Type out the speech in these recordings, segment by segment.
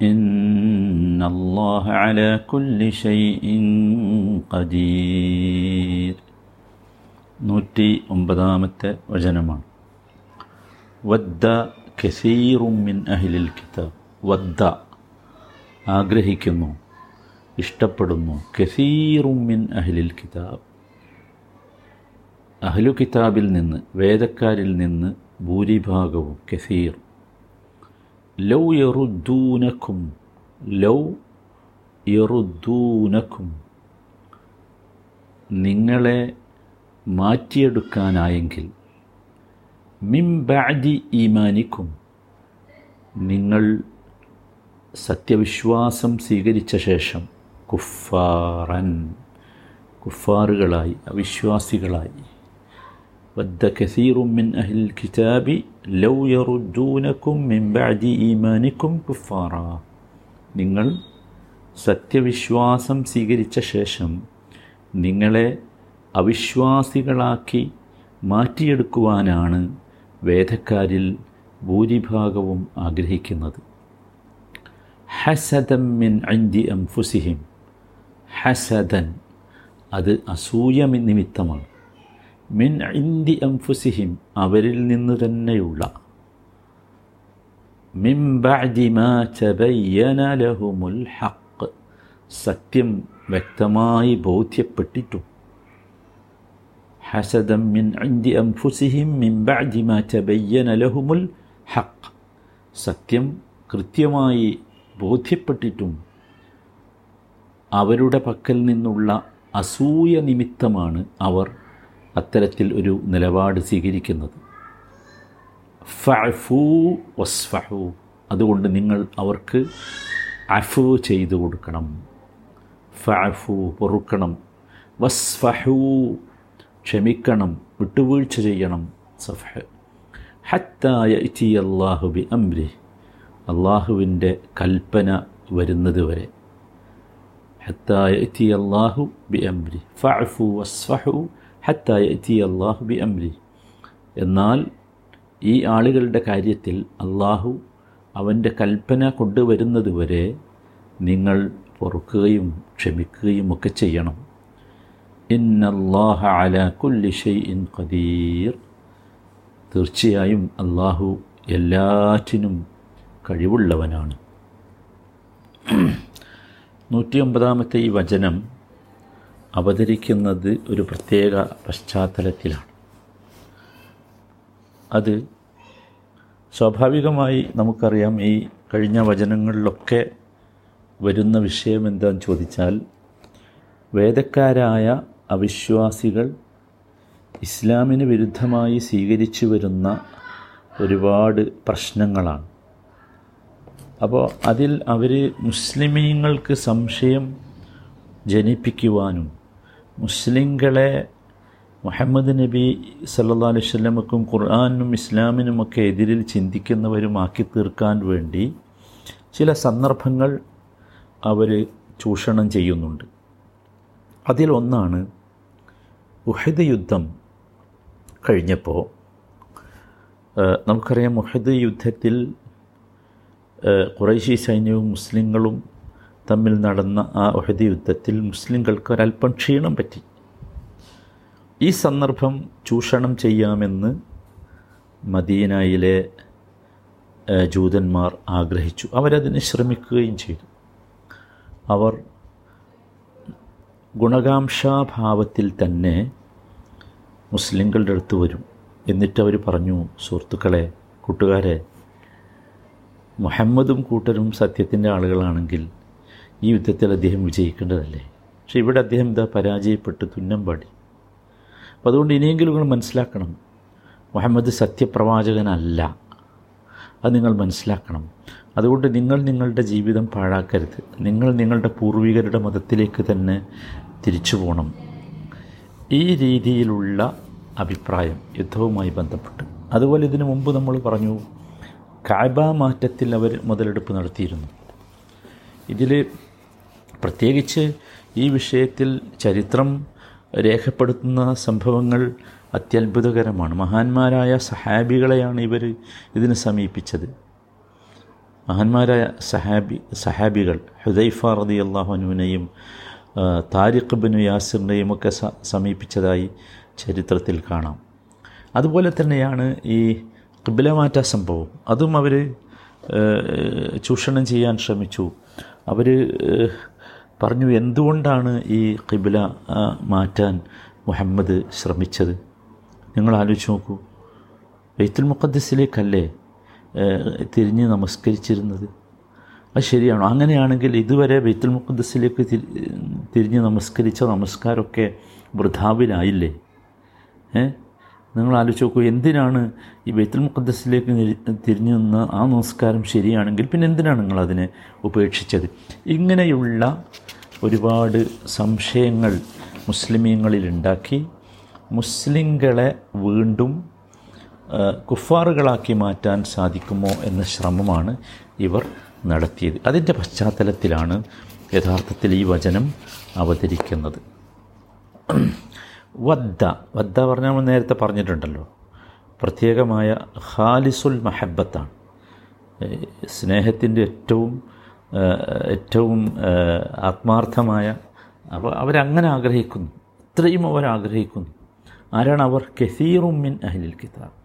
إن الله على كل شيء قدير നൂറ്റി ഒമ്പതാമത്തെ വചനമാണ് വദ്ദ കസീറുമിൻ അഹിലിൽ കിതാബ് വദ്ദ ആഗ്രഹിക്കുന്നു ഇഷ്ടപ്പെടുന്നു കസീറുമിൻ അഹ്ലിൽ കിതാബ് അഹ്ലു കിതാബിൽ നിന്ന് വേദക്കാരിൽ നിന്ന് ഭൂരിഭാഗവും കസീർ ലൗ യറുദ്ദൂനക്കും ലൗ യറുദ്ദൂനക്കും. നിങ്ങളെ മാറ്റിയെടുക്കാനായെങ്കിൽ മിം ബാഡി ഈമാനിക്കും നിങ്ങൾ സത്യവിശ്വാസം സ്വീകരിച്ച ശേഷം കുഫാറൻ കുഫാറുകളായി അവിശ്വാസികളായി. വദ്ദ കസീറും മിൻ أهل കിതാബി ലൗ يردونكم മിൻ ബഅദി إيمانكم കുഫാറ നിങ്ങൾ സത്യവിശ്വാസം സ്വീകരിച്ച ശേഷം നിങ്ങളെ അവിശ്വാസികളാക്കി മാറ്റിയെടുക്കുവാനാണ് വേദക്കാരിൽ ഭൂരിഭാഗവും ആഗ്രഹിക്കുന്നത്. ഹസദൻ മിൻ അൻദി അംഫുസിഹിം ഹസദൻ അത് അസൂയ നിമിത്തമാണ്. മിൻ ഇന്ദി അംഫുസിഹിം അവരിൽ നിന്ന് തന്നെയുള്ള. ലഹുമുൽ ഹഖ് സത്യം വ്യക്തമായി ബോധ്യപ്പെട്ടിട്ടും. ഹസദം മിൻ ഇന്ദി അംഫുസിഹിം മിൻ ബഅദി മാ തബയ്യന ലഹുമുൽ ഹഖ് സത്യം കൃത്യമായി ബോധ്യപ്പെട്ടിട്ടും. അവരുടെ പക്കൽ നിന്നുള്ള അസൂയ നിമിത്തമാണ് അവർ അത്തരത്തിൽ ഒരു നിലപാട് സ്വീകരിക്കുന്നത്. ഫഫു വസ്ഫഹു. അതുകൊണ്ട് നിങ്ങൾ അവർക്ക് അഫു ചെയ്തു കൊടുക്കണം. ഫഫു പൊറുക്കണം. വസ്ഫഹു ക്ഷമിക്കണം വിട്ടുവീഴ്ച ചെയ്യണം. സഫഹ്. ഹത്തായ ഇച്ചി അള്ളാഹുബി അംരി അള്ളാഹുവിന്റെ കൽപ്പന വരുന്നത് വരെ. ഹത്തായ ഇച്ചി അള്ളാഹു ബി അംരി ഫഫു വസ്ഫഹു. ഹത്തായ എത്തി അള്ളാഹു ബി അംരി എന്നാൽ ഈ ആളുകളുടെ കാര്യത്തിൽ അള്ളാഹു അവന്റെ കൽപ്പന കൊണ്ടുവരുന്നത് വരെ നിങ്ങൾ പൊറുക്കുകയും ക്ഷമിക്കുകയും ഒക്കെ ചെയ്യണം. ഇന്നല്ലാഹ കുല്ലി ഷൈഇൻ ഖദീർ. തീർച്ചയായും അള്ളാഹു എല്ലാറ്റിനും കഴിവുള്ളവനാണ്. നൂറ്റി ഒമ്പതാമത്തെ ഈ വചനം അവതരിക്കുന്നത് ഒരു പ്രത്യേക പശ്ചാത്തലത്തിലാണ്. അത് സ്വാഭാവികമായി നമുക്കറിയാം ഈ കഴിഞ്ഞ വചനങ്ങളിലൊക്കെ വരുന്ന വിഷയം എന്താണെന്ന് ചോദിച്ചാൽ വേദക്കാരായ അവിശ്വാസികൾ ഇസ്ലാമിന് വിരുദ്ധമായി സ്വീകരിച്ചു വരുന്ന ഒരുപാട് പ്രശ്നങ്ങളാണ്. അപ്പോൾ അതിൽ അവർ മുസ്ലിമീങ്ങൾക്ക് സംശയം ജനിപ്പിക്കുവാനും മുസ്ലിങ്ങളെ മുഹമ്മദ് നബി സല്ലാ അലൈഹി സ്വലമക്കും ഖുർആാനും ഇസ്ലാമിനുമൊക്കെ എതിരിൽ ചിന്തിക്കുന്നവരുമാക്കി തീർക്കാൻ വേണ്ടി ചില സന്ദർഭങ്ങൾ അവർ ചൂഷണം ചെയ്യുന്നുണ്ട്. അതിലൊന്നാണ് ഉഹദ് യുദ്ധം കഴിഞ്ഞപ്പോൾ നമുക്കറിയാം മുഹദ് യുദ്ധത്തിൽ കുറേശി സൈന്യവും മുസ്ലിങ്ങളും തമ്മിൽ നടന്ന ആ ഒഹദി യുദ്ധത്തിൽ മുസ്ലിങ്ങൾക്ക് ഒരല്പം ക്ഷീണം പറ്റി. ഈ സന്ദർഭം ചൂഷണം ചെയ്യാമെന്ന് മദീനയിലെ ജൂതന്മാർ ആഗ്രഹിച്ചു. അവരതിന് ശ്രമിക്കുകയും ചെയ്തു. അവർ ഗുണകാംക്ഷാഭാവത്തിൽ തന്നെ മുസ്ലിങ്ങളുടെ അടുത്ത് വരും. എന്നിട്ട് അവർ പറഞ്ഞു സുഹൃത്തുക്കളെ കൂട്ടുകാരെ മുഹമ്മദും കൂട്ടരും സത്യത്തിന്റെ ആളുകളാണെങ്കിൽ ഈ യുദ്ധത്തിൽ അദ്ദേഹം വിജയിക്കേണ്ടതല്ലേ? പക്ഷേ ഇവിടെ അദ്ദേഹം എന്താ പരാജയപ്പെട്ട് തുന്നം പാടി. അപ്പോൾ അതുകൊണ്ട് ഇനിയെങ്കിലും നിങ്ങൾ മനസ്സിലാക്കണം മുഹമ്മദ് സത്യപ്രവാചകനല്ല. അത് നിങ്ങൾ മനസ്സിലാക്കണം. അതുകൊണ്ട് നിങ്ങൾ നിങ്ങളുടെ ജീവിതം പാഴാക്കരുത്. നിങ്ങൾ നിങ്ങളുടെ പൂർവികരുടെ മതത്തിലേക്ക് തന്നെ തിരിച്ചു പോകണം. ഈ രീതിയിലുള്ള അഭിപ്രായം യുദ്ധവുമായി ബന്ധപ്പെട്ട്. അതുപോലെ ഇതിനു മുമ്പ് നമ്മൾ പറഞ്ഞു കാബ മാറ്റത്തിൽ അവർ മുതലെടുപ്പ് നടത്തിയിരുന്നു. ഇതിൽ പ്രത്യേകിച്ച് ഈ വിഷയത്തിൽ ചരിത്രം രേഖപ്പെടുത്തുന്ന സംഭവങ്ങൾ അത്യത്ഭുതകരമാണ്. മഹാന്മാരായ സഹാബികളെയാണ് ഇവർ ഇതിന് സമീപിച്ചത്. മഹാന്മാരായ സഹാബി സഹാബികൾ ഹുദൈഫ റതി അള്ളാഹുനുവിനെയും താരിഖ് ബിനു യാസിറിനെയും ഒക്കെ സമീപിച്ചതായി ചരിത്രത്തിൽ കാണാം. അതുപോലെ തന്നെയാണ് ഈ കിബിലമാറ്റ സംഭവം. അതും അവർ ചൂഷണം ചെയ്യാൻ ശ്രമിച്ചു. അവർ പറഞ്ഞു എന്തുകൊണ്ടാണ് ഈ കിബില മാറ്റാൻ മുഹമ്മദ് ശ്രമിച്ചത്? നിങ്ങൾ ആലോചിച്ച് നോക്കൂ. ബൈത്തുൽ മുഖദ്സിലേക്കല്ലേ തിരിഞ്ഞ് നമസ്കരിച്ചിരുന്നത്? അത് ശരിയാണോ? അങ്ങനെയാണെങ്കിൽ ഇതുവരെ ബൈത്തുൽ മുഖദ്സിലേക്ക് തിരിഞ്ഞ് നമസ്കരിച്ച നമസ്കാരമൊക്കെ വൃഥാവിലായില്ലേ? ഏ? നിങ്ങൾ ആലോചിച്ച് നോക്കൂ എന്തിനാണ് ഈ ബൈത്തുൽ മുഖദ്സിലേക്ക് തിരിഞ്ഞു നിന്ന് ആ നമസ്കാരം ശരിയാണെങ്കിൽ പിന്നെ എന്തിനാണ് നിങ്ങൾ അതിനെ ഉപേക്ഷിച്ചത്? ഇങ്ങനെയുള്ള ഒരുപാട് സംശയങ്ങൾ മുസ്ലിമീങ്ങളിൽ ഉണ്ടാക്കി മുസ്ലിങ്ങളെ വീണ്ടും കുഫാറുകളാക്കി മാറ്റാൻ സാധിക്കുമോ എന്ന ശ്രമമാണ് ഇവർ നടത്തിയത്. അതിന്റെ പശ്ചാത്തലത്തിലാണ് യഥാർത്ഥത്തിൽ ഈ വചനം അവതരിക്കുന്നത്. വദ്ദ. വദ്ദ പറഞ്ഞാൽ നമ്മൾ നേരത്തെ പറഞ്ഞിട്ടുണ്ടല്ലോ. പ്രത്യേകമായ ഖാലിസുൽ മഹബത്താണ് സ്നേഹത്തിന്റെ ഏറ്റവും ഏറ്റവും ആത്മാർത്ഥമായ അപ്പോൾ അവരങ്ങനെ ആഗ്രഹിക്കുന്നു. ഇത്രയും അവർ ആഗ്രഹിക്കുന്നു. ആരാണ് അവർ? കെസീറും മിൻ അഹ്ലിൽ കിതാബ്.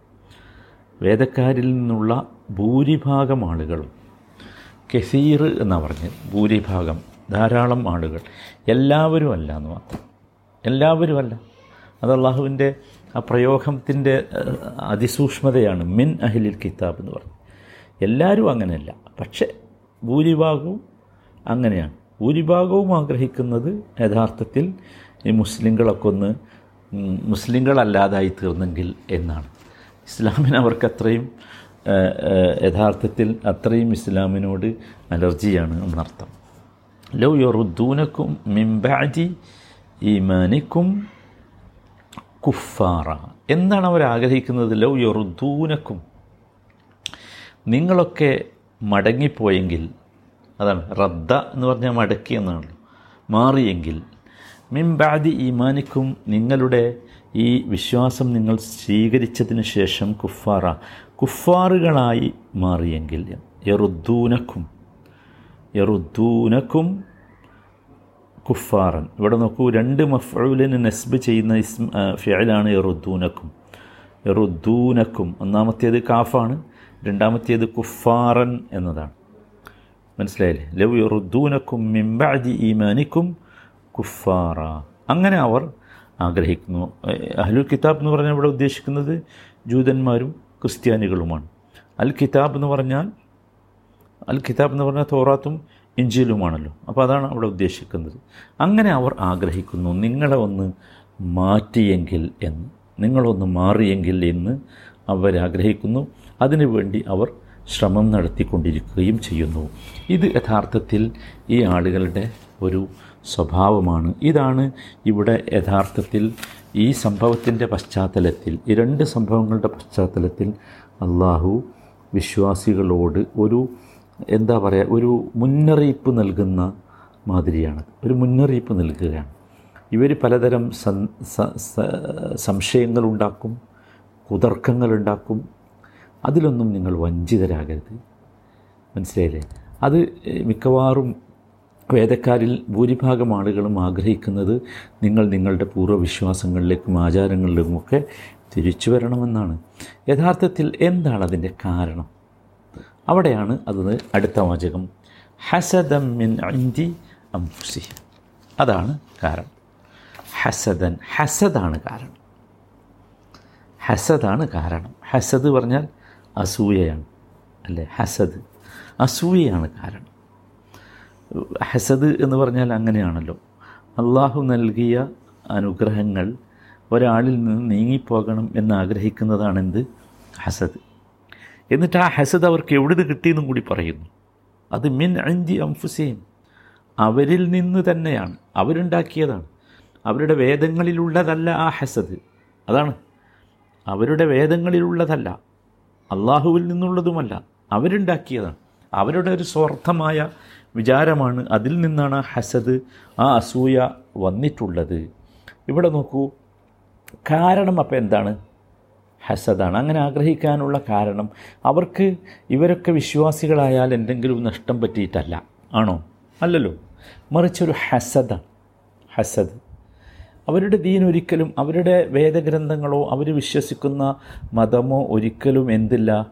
വേദക്കാരിൽ നിന്നുള്ള ഭൂരിഭാഗം ആളുകളും കെസീർ എന്നാണ് പറഞ്ഞത് ഭൂരിഭാഗം ധാരാളം ആളുകൾ. എല്ലാവരും അല്ല എന്ന് മാത്രം. എല്ലാവരും അല്ല. അത് അള്ളാഹുവിന്റെ ആ പ്രയോഗത്തിന്റെ അതിസൂക്ഷ്മതയാണ്. മിൻ അഹിലിൽ കിതാബ് എന്ന് പറഞ്ഞു. എല്ലാവരും അങ്ങനെയല്ല. പക്ഷേ ഭൂരിഭാഗവും അങ്ങനെയാണ്. ഭൂരിഭാഗവും ആഗ്രഹിക്കുന്നത് യഥാർത്ഥത്തിൽ ഈ മുസ്ലിങ്ങളൊക്കെ ഒന്ന് മുസ്ലിങ്ങളല്ലാതായി തീർന്നെങ്കിൽ എന്നാണ്. ഇസ്ലാമിന് അവർക്ക് അത്രയും യഥാർത്ഥത്തിൽ അത്രയും ഇസ്ലാമിനോട് അലർജിയാണ് എന്നർത്ഥം. ലൗ യുറുദ്ദൂനക്കും മിംബാജി ഈമാനിക്കും കുഫാറ. എന്താണ് അവർ ആഗ്രഹിക്കുന്നത്? ലൗ യൊറുദൂനക്കും. നിങ്ങളൊക്കെ മടങ്ങിപ്പോയെങ്കിൽ അതാണ് റദ്ദ എന്ന് പറഞ്ഞാൽ മടക്കി എന്നാണ്. മാറിയെങ്കിൽ മിംബാദി ഈമാനിക്കും നിങ്ങളുടെ ഈ വിശ്വാസം നിങ്ങൾ സ്വീകരിച്ചതിന് ശേഷം കുഫാറ. കുഫാറുകളായി മാറിയെങ്കിൽ യറുദ്ദൂനക്കും യറുദ്ദൂനക്കും കുഫാറൻ. ഇവിടെ നോക്കൂ രണ്ട് മഫ്ഊലിന് നസ്ബ് ചെയ്യുന്ന ഇസ്മ ഫിയലാണ് എറുദ്ദൂനക്കും എറുദ്ദൂനക്കും ഒന്നാമത്തേത് കാഫാണ് രണ്ടാമത്തേത് കുഫാറൻ എന്നതാണ്. മനസ്സിലായില്ലേ? ലവ് എറുദ്ദൂനക്കും മിംബാജി ഈമാനിക്കും കുഫാറ. അങ്ങനെ അവർ ആഗ്രഹിക്കുന്നു. അഹ്ലുൽ കിതാബ് എന്ന് പറഞ്ഞാൽ ഇവിടെ ഉദ്ദേശിക്കുന്നത് ജൂതന്മാരും ക്രിസ്ത്യാനികളുമാണ്. അൽ കിതാബ് എന്ന് പറഞ്ഞാൽ അൽ കിതാബ് എന്ന് പറഞ്ഞാൽ തോറാത്തും ഇഞ്ചിലുമാണല്ലോ. അപ്പോൾ അതാണ് അവിടെ ഉദ്ദേശിക്കുന്നത്. അങ്ങനെ അവർ ആഗ്രഹിക്കുന്നു നിങ്ങളെ ഒന്ന് മാറ്റിയെങ്കിൽ എന്ന്. നിങ്ങളൊന്ന് മാറിയെങ്കിൽ എന്ന് അവരാഗ്രഹിക്കുന്നു അതിനുവേണ്ടി അവർ ശ്രമം നടത്തിക്കൊണ്ടിരിക്കുകയും ചെയ്യുന്നു. ഇത് യഥാർത്ഥത്തിൽ ഈ ആളുകളുടെ ഒരു സ്വഭാവമാണ്. ഇതാണ് ഇവിടെ യഥാർത്ഥത്തിൽ ഈ സംഭവത്തിന്റെ പശ്ചാത്തലത്തിൽ ഈ രണ്ട് സംഭവങ്ങളുടെ പശ്ചാത്തലത്തിൽ അള്ളാഹു വിശ്വാസികളോട് ഒരു എന്താ പറയുക ഒരു മുന്നറിയിപ്പ് നൽകുന്ന മാതിരിയാണ്. ഒരു മുന്നറിയിപ്പ് നൽകുകയാണ്. ഇവർ പലതരം സംശയങ്ങളുണ്ടാക്കും കുതർക്കങ്ങളുണ്ടാക്കും അതിലൊന്നും നിങ്ങൾ വഞ്ചിതരാകരുത്. മനസ്സിലായില്ലേ? അത് മിക്കവാറും വേദക്കാരിൽ ഭൂരിഭാഗം ആളുകളും ആഗ്രഹിക്കുന്നത് നിങ്ങൾ നിങ്ങളുടെ പൂർവവിശ്വാസങ്ങളിലേക്കും ആചാരങ്ങളിലേക്കുമൊക്കെ തിരിച്ചു വരണമെന്നാണ്. യഥാർത്ഥത്തിൽ എന്താണ് അതിന്റെ കാരണം? അവിടെയാണ് അത് അടുത്ത വാചകം. ഹസദം മിൻ അഞ്ചി അംഫുസി അതാണ് കാരണം. ഹസദൻ ഹസദാണ് കാരണം. ഹസദാണ് കാരണം. ഹസദ് പറഞ്ഞാൽ അസൂയയാണ്. അല്ലേ? ഹസദ്. അസൂയയാണ് കാരണം. ഹസദ് എന്ന് പറഞ്ഞാൽ അങ്ങനെയാണല്ലോ. അള്ളാഹു നൽകിയ അനുഗ്രഹങ്ങൾ ഒരാളിൽ നിന്ന് നീങ്ങിപ്പോകണം എന്ന് ആഗ്രഹിക്കുന്നതാണെന്ത്? ഹസദ്. എന്നിട്ട് ആ ഹസദ് അവർക്ക് എവിടെ എവിടുന്ന് കിട്ടിയെന്നും കൂടി പറയുന്നു. അത് മിൻ അഞ്ചി അംഫുസേം അവരിൽ നിന്ന് തന്നെയാണ്. അവരുണ്ടാക്കിയതാണ്. അവരുടെ വേദങ്ങളിലുള്ളതല്ല ആ ഹസദ്. അതാണ്. അവരുടെ വേദങ്ങളിലുള്ളതല്ല. അള്ളാഹുവിൽ നിന്നുള്ളതുമല്ല. അവരുണ്ടാക്കിയതാണ്. അവരുടെ ഒരു സ്വാർത്ഥമായ വിചാരമാണ് അതിൽ നിന്നാണ് ആ ഹസദ് ആ അസൂയ വന്നിട്ടുള്ളത്. ഇവിടെ നോക്കൂ. കാരണം അപ്പം എന്താണ്? ഹസദാണ്. അങ്ങനെ ആഗ്രഹിക്കാനുള്ള കാരണം അവർക്ക് ഇവരൊക്കെ വിശ്വാസികളായാൽ എന്തെങ്കിലും നഷ്ടം പറ്റിയിട്ടല്ല. ആണോ? അല്ലല്ലോ. മറിച്ചൊരു ഹസദ ഹസദ്. അവരുടെ ദീൻ ഒരിക്കലും അവരുടെ വേദഗ്രന്ഥങ്ങളോ അവർ വിശ്വസിക്കുന്ന മതമോ ഒരിക്കലും എന്തില്ല.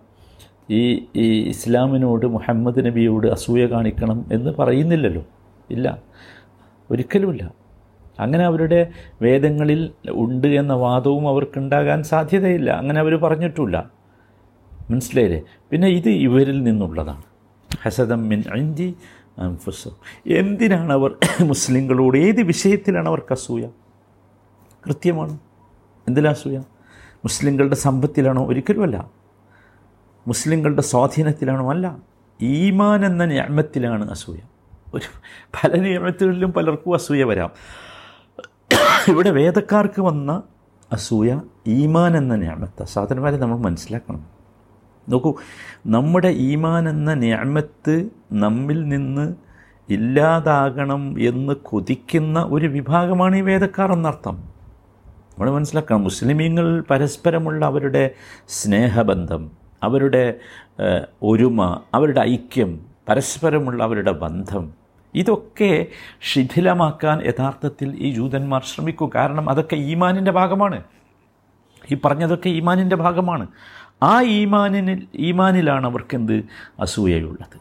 ഈ ഈ ഇസ്ലാമിനോട് മുഹമ്മദ് നബിയോട് അസൂയ കാണിക്കണം എന്ന് പറയുന്നില്ലല്ലോ. ഇല്ല. ഒരിക്കലുമില്ല. അങ്ങനെ അവരുടെ വേദങ്ങളിൽ ഉണ്ട് എന്ന വാദവും അവർക്കുണ്ടാകാൻ സാധ്യതയില്ല. അങ്ങനെ അവർ പറഞ്ഞിട്ടില്ല. മനസ്സിലായില്ലേ? പിന്നെ ഇത് ഇവരിൽ നിന്നുള്ളതാണ്. ഹസദം മിൻ അഞ്ചി എന്തിനാണ് അവർ മുസ്ലിങ്ങളോട് ഏത് വിഷയത്തിലാണ് അവർക്ക് അസൂയ? കൃത്യമാണ്. എന്തിനാ അസൂയ? മുസ്ലിങ്ങളുടെ സമ്പത്തിലാണോ? ഒരിക്കലുമല്ല. മുസ്ലിങ്ങളുടെ സ്വാധീനത്തിലാണോ? അല്ല. ഈമാൻ എന്ന ഞാമത്തിലാണ് അസൂയ. ഒരു പല നിയമത്തിലും പലർക്കും അസൂയ വരാം. ഇവിടെ വേദക്കാർക്ക് വന്ന അസൂയ ഈമാൻ എന്ന ഞാമത്ത സാധനമാരെ നമ്മൾ മനസ്സിലാക്കണം. നോക്കൂ നമ്മുടെ ഈമാൻ എന്ന ഞാമത്ത് നമ്മിൽ നിന്ന് ഇല്ലാതാകണം എന്ന് കൊതിക്കുന്ന ഒരു വിഭാഗമാണ് ഈ വേദക്കാർ എന്നർത്ഥം. നമ്മൾ മനസ്സിലാക്കണം മുസ്ലിമീങ്ങൾ പരസ്പരമുള്ള അവരുടെ സ്നേഹബന്ധം അവരുടെ ഒരുമ അവരുടെ ഐക്യം പരസ്പരമുള്ള അവരുടെ ബന്ധം ഇതൊക്കെ ശിഥിലമാക്കാൻ യഥാർത്ഥത്തിൽ ഈ ജൂതന്മാർ ശ്രമിക്കൂ. കാരണം അതൊക്കെ ഈമാനിന്റെ ഭാഗമാണ്. ഈ പറഞ്ഞതൊക്കെ ഈമാനിന്റെ ഭാഗമാണ്. ആ ഈമാനിനിൽ ഈമാനിലാണ് അവർക്കെന്ത്? അസൂയയുള്ളത്.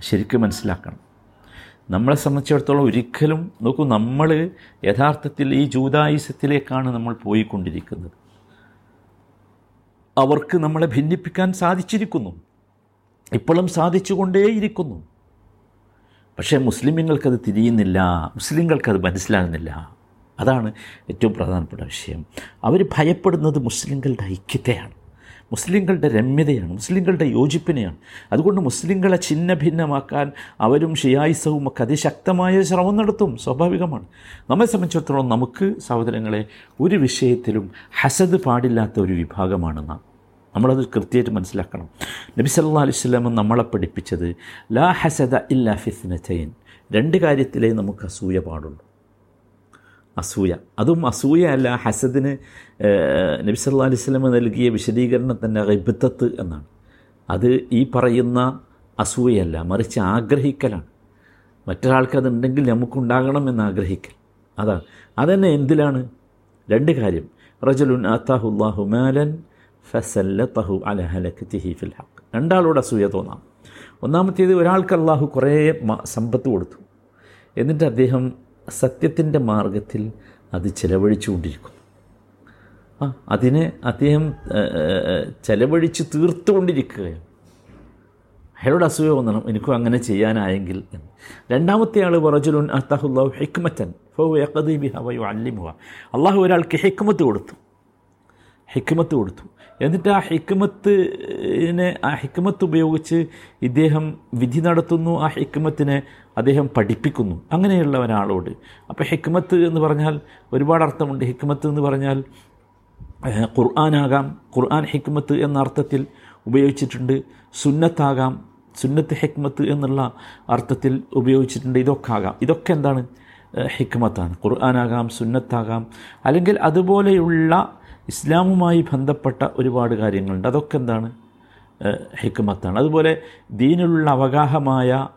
ശരിക്കും മനസ്സിലാക്കണം. നമ്മളെ സംബന്ധിച്ചിടത്തോളം ഒരിക്കലും നോക്കൂ നമ്മൾ യഥാർത്ഥത്തിൽ ഈ ജൂതായുസത്തിലേക്കാണ് നമ്മൾ പോയിക്കൊണ്ടിരിക്കുന്നത്. അവർക്ക് നമ്മളെ ഭിന്നിപ്പിക്കാൻ സാധിച്ചിരിക്കുന്നു. ഇപ്പോഴും സാധിച്ചുകൊണ്ടേയിരിക്കുന്നു. പക്ഷേ മുസ്ലിമുകൾക്കത് തിരിയുന്നില്ല മുസ്ലിങ്ങൾക്കത് മനസ്സിലാകുന്നില്ല. അതാണ് ഏറ്റവും പ്രധാനപ്പെട്ട വിഷയം. അവർ ഭയപ്പെടുന്നത് മുസ്ലിങ്ങളുടെ ഐക്യത്തെയാണ്. മുസ്ലിങ്ങളുടെ രമ്യതയാണ് മുസ്ലിങ്ങളുടെ യോജിപ്പിനെയാണ്. അതുകൊണ്ട് മുസ്ലിങ്ങളെ ഛിന്ന ഭിന്നമാക്കാൻ അവരും ഷിയായിസവും ഒക്കെ അതിശക്തമായ ശ്രമം നടത്തും സ്വാഭാവികമാണ്. നമ്മെ സംബന്ധിച്ചിടത്തോളം നമുക്ക് സഹോദരങ്ങളെ ഒരു വിഷയത്തിലും ഹസദ് പാടില്ലാത്ത ഒരു വിഭാഗമാണ് നാം. നമ്മളത് കൃത്യമായിട്ട് മനസ്സിലാക്കണം. നബി സല്ലാ അലൈഹി സ്വലാം നമ്മളെ പഠിപ്പിച്ചത് ലാ ഹസദ ഇല്ലാ ഫിസ്നറ്റൈൻ രണ്ട് കാര്യത്തിലേ നമുക്ക് അസൂയ പാടുള്ളൂ. അസൂയ. അതും അസൂയ അല്ല ഹസദിന് നബി സല്ലാ അലൈഹി സ്വലം നൽകിയ വിശദീകരണം തന്നെ റിബിത്തത്ത് എന്നാണ്. അത് ഈ പറയുന്ന അസൂയയല്ല മറിച്ച് ആഗ്രഹിക്കലാണ്. മറ്റൊരാൾക്ക് അതുണ്ടെങ്കിൽ നമുക്കുണ്ടാകണം എന്ന് ആഗ്രഹിക്കൽ. അതാണ്. അതന്നെ എന്തിലാണ്? രണ്ട് കാര്യം. റജലുൻ അത്താഹുല്ലാഹു മാലൻ ഫസല്ലത്തഹു അല ഹലക്കത്തിഹി ഫിൽ ഹക്ക് രണ്ടാളോട് അസൂയ തോന്നാം. ഒന്നാമത്തേത് ഒരാൾക്ക് അള്ളാഹു കുറേ സമ്പത്ത് കൊടുത്തു. എന്നിട്ട് അദ്ദേഹം സത്യത്തിന്റെ മാർഗത്തിൽ അത് ചെലവഴിച്ചുകൊണ്ടിരിക്കുന്നു. ആ അതിനെ അദ്ദേഹം ചിലവഴിച്ച് തീർത്തുകൊണ്ടിരിക്കുകയാണ്. അയാളോട് അസൂയ തോന്നണം എനിക്കും അങ്ങനെ ചെയ്യാനായെങ്കിൽ എന്ന്. രണ്ടാമത്തെ ആൾ വറജുലുൻ അത്താഹുല്ലാഹു ഹിക്മറ്റൻ ഫോ അള്ളാഹു ഒരാൾക്ക് ഹിക്മത്ത് കൊടുത്തു. ഹിക്മത്ത് കൊടുത്തു. എന്നിട്ട് ആ ഹിക്മത്തിനെ ആ ഹിക്മത്ത് ഉപയോഗിച്ച് ഇദ്ദേഹം വിധി നടത്തുന്നു ആ ഹിക്മത്തിനെ അദ്ദേഹം പഠിപ്പിക്കുന്നു. അങ്ങനെയുള്ള ഒരാളോട്. അപ്പോൾ ഹിക്മത്ത് എന്ന് പറഞ്ഞാൽ ഒരുപാട് അർത്ഥമുണ്ട്. ഹിക്മത്ത് എന്ന് പറഞ്ഞാൽ ഖുർആനാകാം. ഖുർആൻ ഹിക്മത്ത് എന്ന അർത്ഥത്തിൽ ഉപയോഗിച്ചിട്ടുണ്ട്. സുന്നത്താകാം. സുന്നത്ത് ഹിക്മത്ത് എന്നുള്ള അർത്ഥത്തിൽ ഉപയോഗിച്ചിട്ടുണ്ട്. ഇതൊക്കെ ആകാം ഇതൊക്കെ എന്താണ്? ഹിക്മത്താണ്. ഖുർആനാകാം സുന്നത്താകാം. അല്ലെങ്കിൽ അതുപോലെയുള്ള ഇസ്ലാമുമായി ബന്ധപ്പെട്ട ഒരുപാട് കാര്യങ്ങളുണ്ട്. അതൊക്കെ എന്താണ്? ഹിക്മത്താണ്. അതുപോലെ ദീനിലുള്ള അവഗാഹമായ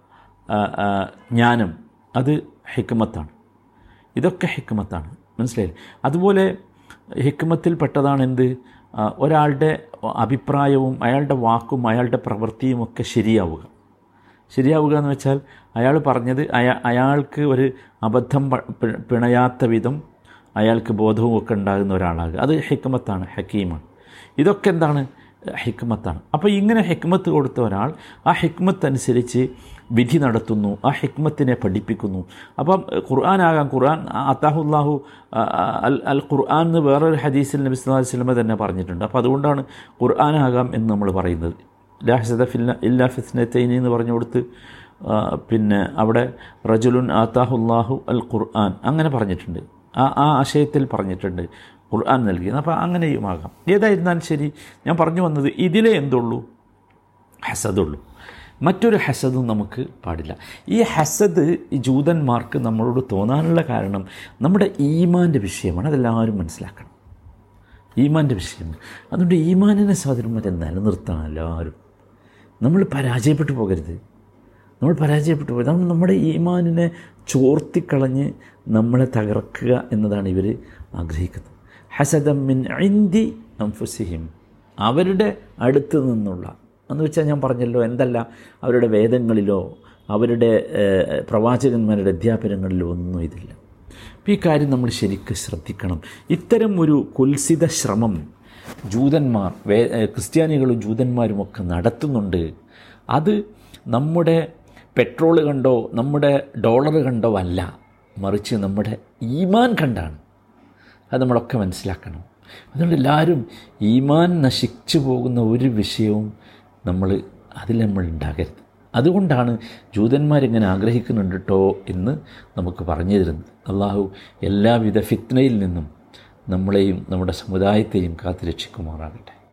ജ്ഞാനം അത് ഹിക്മത്താണ്. ഇതൊക്കെ ഹിക്മത്താണ്. മനസ്സിലായില്ലേ? അതുപോലെ ഹിക്മത്തിൽപ്പെട്ടതാണ് എന്ത്? ഒരാളുടെ അഭിപ്രായവും അയാളുടെ വാക്കും അയാളുടെ പ്രവൃത്തിയും ഒക്കെ ശരിയാവുക. ശരിയാവുക എന്ന് വെച്ചാൽ അയാൾ പറഞ്ഞത് അയാ അയാൾക്ക് ഒരു അബദ്ധം പിണയാത്ത വിധം അയാൾക്ക് ബോധവും ഒക്കെ ഉണ്ടാകുന്ന ഒരാളാകുക. അത് ഹിക്മത്താണ് ഹക്കീമാണ്. ഇതൊക്കെ എന്താണ്? ഹിക്മത്താണ്. അപ്പോൾ ഇങ്ങനെ ഹിക്മത്ത് കൊടുത്ത ഒരാൾ ആ ഹിക്മത്ത് അനുസരിച്ച് വിധി നടത്തുന്നു ആ ഹിക്മത്തിനെ പഠിപ്പിക്കുന്നു. അപ്പം ഖുർആനാകാം. ഖുർആൻ അത്താഹുല്ലാഹു അൽ അൽ ഖുർആൻ എന്ന് വേറൊരു ഹദീസിൽ നബി അലൈഹി വസല്ലമ തന്നെ പറഞ്ഞിട്ടുണ്ട്. അപ്പോൾ അതുകൊണ്ടാണ് ഖുർആനാകാം എന്ന് നമ്മൾ പറയുന്നത്. ലാഹസദ ഫില്ല ഇല്ലാ ഫിസ്നത്തൈനി എന്ന് പറഞ്ഞു കൊടുത്ത് പിന്നെ അവിടെ റജുലുൻ ആത്താഹുല്ലാഹു അൽ ഖുർആൻ അങ്ങനെ പറഞ്ഞിട്ടുണ്ട്. ആ ആ ആശയത്തിൽ പറഞ്ഞിട്ടുണ്ട്. ഖുർആൻ നൽകിയത് അപ്പോൾ അങ്ങനെയുമാകാം. ഏതായിരുന്നാലും ശരി ഞാൻ പറഞ്ഞു വന്നത് ഇതിലേ എന്തുള്ളൂ? ഹസദുള്ളൂ. മറ്റൊരു ഹസദും നമുക്ക് പാടില്ല. ഈ ഹസദ് ഈ ജൂതന്മാർക്ക് നമ്മളോട് തോന്നാനുള്ള കാരണം നമ്മുടെ ഈമാന്റെ വിഷയമാണ്. അതെല്ലാവരും മനസ്സിലാക്കണം. ഈമാന്റെ വിഷയമാണ് അതുകൊണ്ട് ഈമാനിനെ സ്വാതന്ത്ര്യം നിലനിർത്തണം എല്ലാവരും. നമ്മൾ പരാജയപ്പെട്ടു പോകരുത്. നമ്മൾ പരാജയപ്പെട്ടു പോയി. നമ്മൾ നമ്മുടെ ഈമാനിനെ ചോർത്തിക്കളഞ്ഞ് നമ്മളെ തകർക്കുക എന്നതാണ് ഇവർ ആഗ്രഹിക്കുന്നത്. ഹസദം മിൻ ഐന്തി അംഫുസിഹിം അവരുടെ അടുത്ത് നിന്നുള്ള എന്ന് വെച്ചാൽ ഞാൻ പറഞ്ഞല്ലോ എന്തല്ല അവരുടെ വേദങ്ങളിലോ അവരുടെ പ്രവാചകന്മാരുടെ അധ്യാപനങ്ങളിലോ ഒന്നും ഇതില്ല. അപ്പോൾ ഈ കാര്യം നമ്മൾ ശരിക്കും ശ്രദ്ധിക്കണം. ഇത്തരം ഒരു കുൽസിത ശ്രമം ജൂതന്മാർ വേ ക്രിസ്ത്യാനികളും ജൂതന്മാരുമൊക്കെ നടത്തുന്നുണ്ട്. അത് നമ്മുടെ പെട്രോൾ കണ്ടോ നമ്മുടെ ഡോളർ കണ്ടോ അല്ല. മറിച്ച് നമ്മുടെ ഈമാൻ കണ്ടാണ്. അത് നമ്മളൊക്കെ മനസ്സിലാക്കണം. അതുകൊണ്ട് എല്ലാവരും ഈമാൻ നശിച്ചു പോകുന്ന ഒരു വിഷയവും നമ്മൾ അതിൽ നമ്മൾ ഉണ്ടാകരുത്. അതുകൊണ്ടാണ് ജൂതന്മാരിങ്ങനെ ആഗ്രഹിക്കുന്നുണ്ട് കേട്ടോ എന്ന് നമുക്ക് പറഞ്ഞു തരുന്നത്. അള്ളാഹു എല്ലാവിധ ഫിത്നയിൽ നിന്നും നമ്മളെയും നമ്മുടെ സമുദായത്തെയും കാത്തു രക്ഷിക്കുമാറാകട്ടെ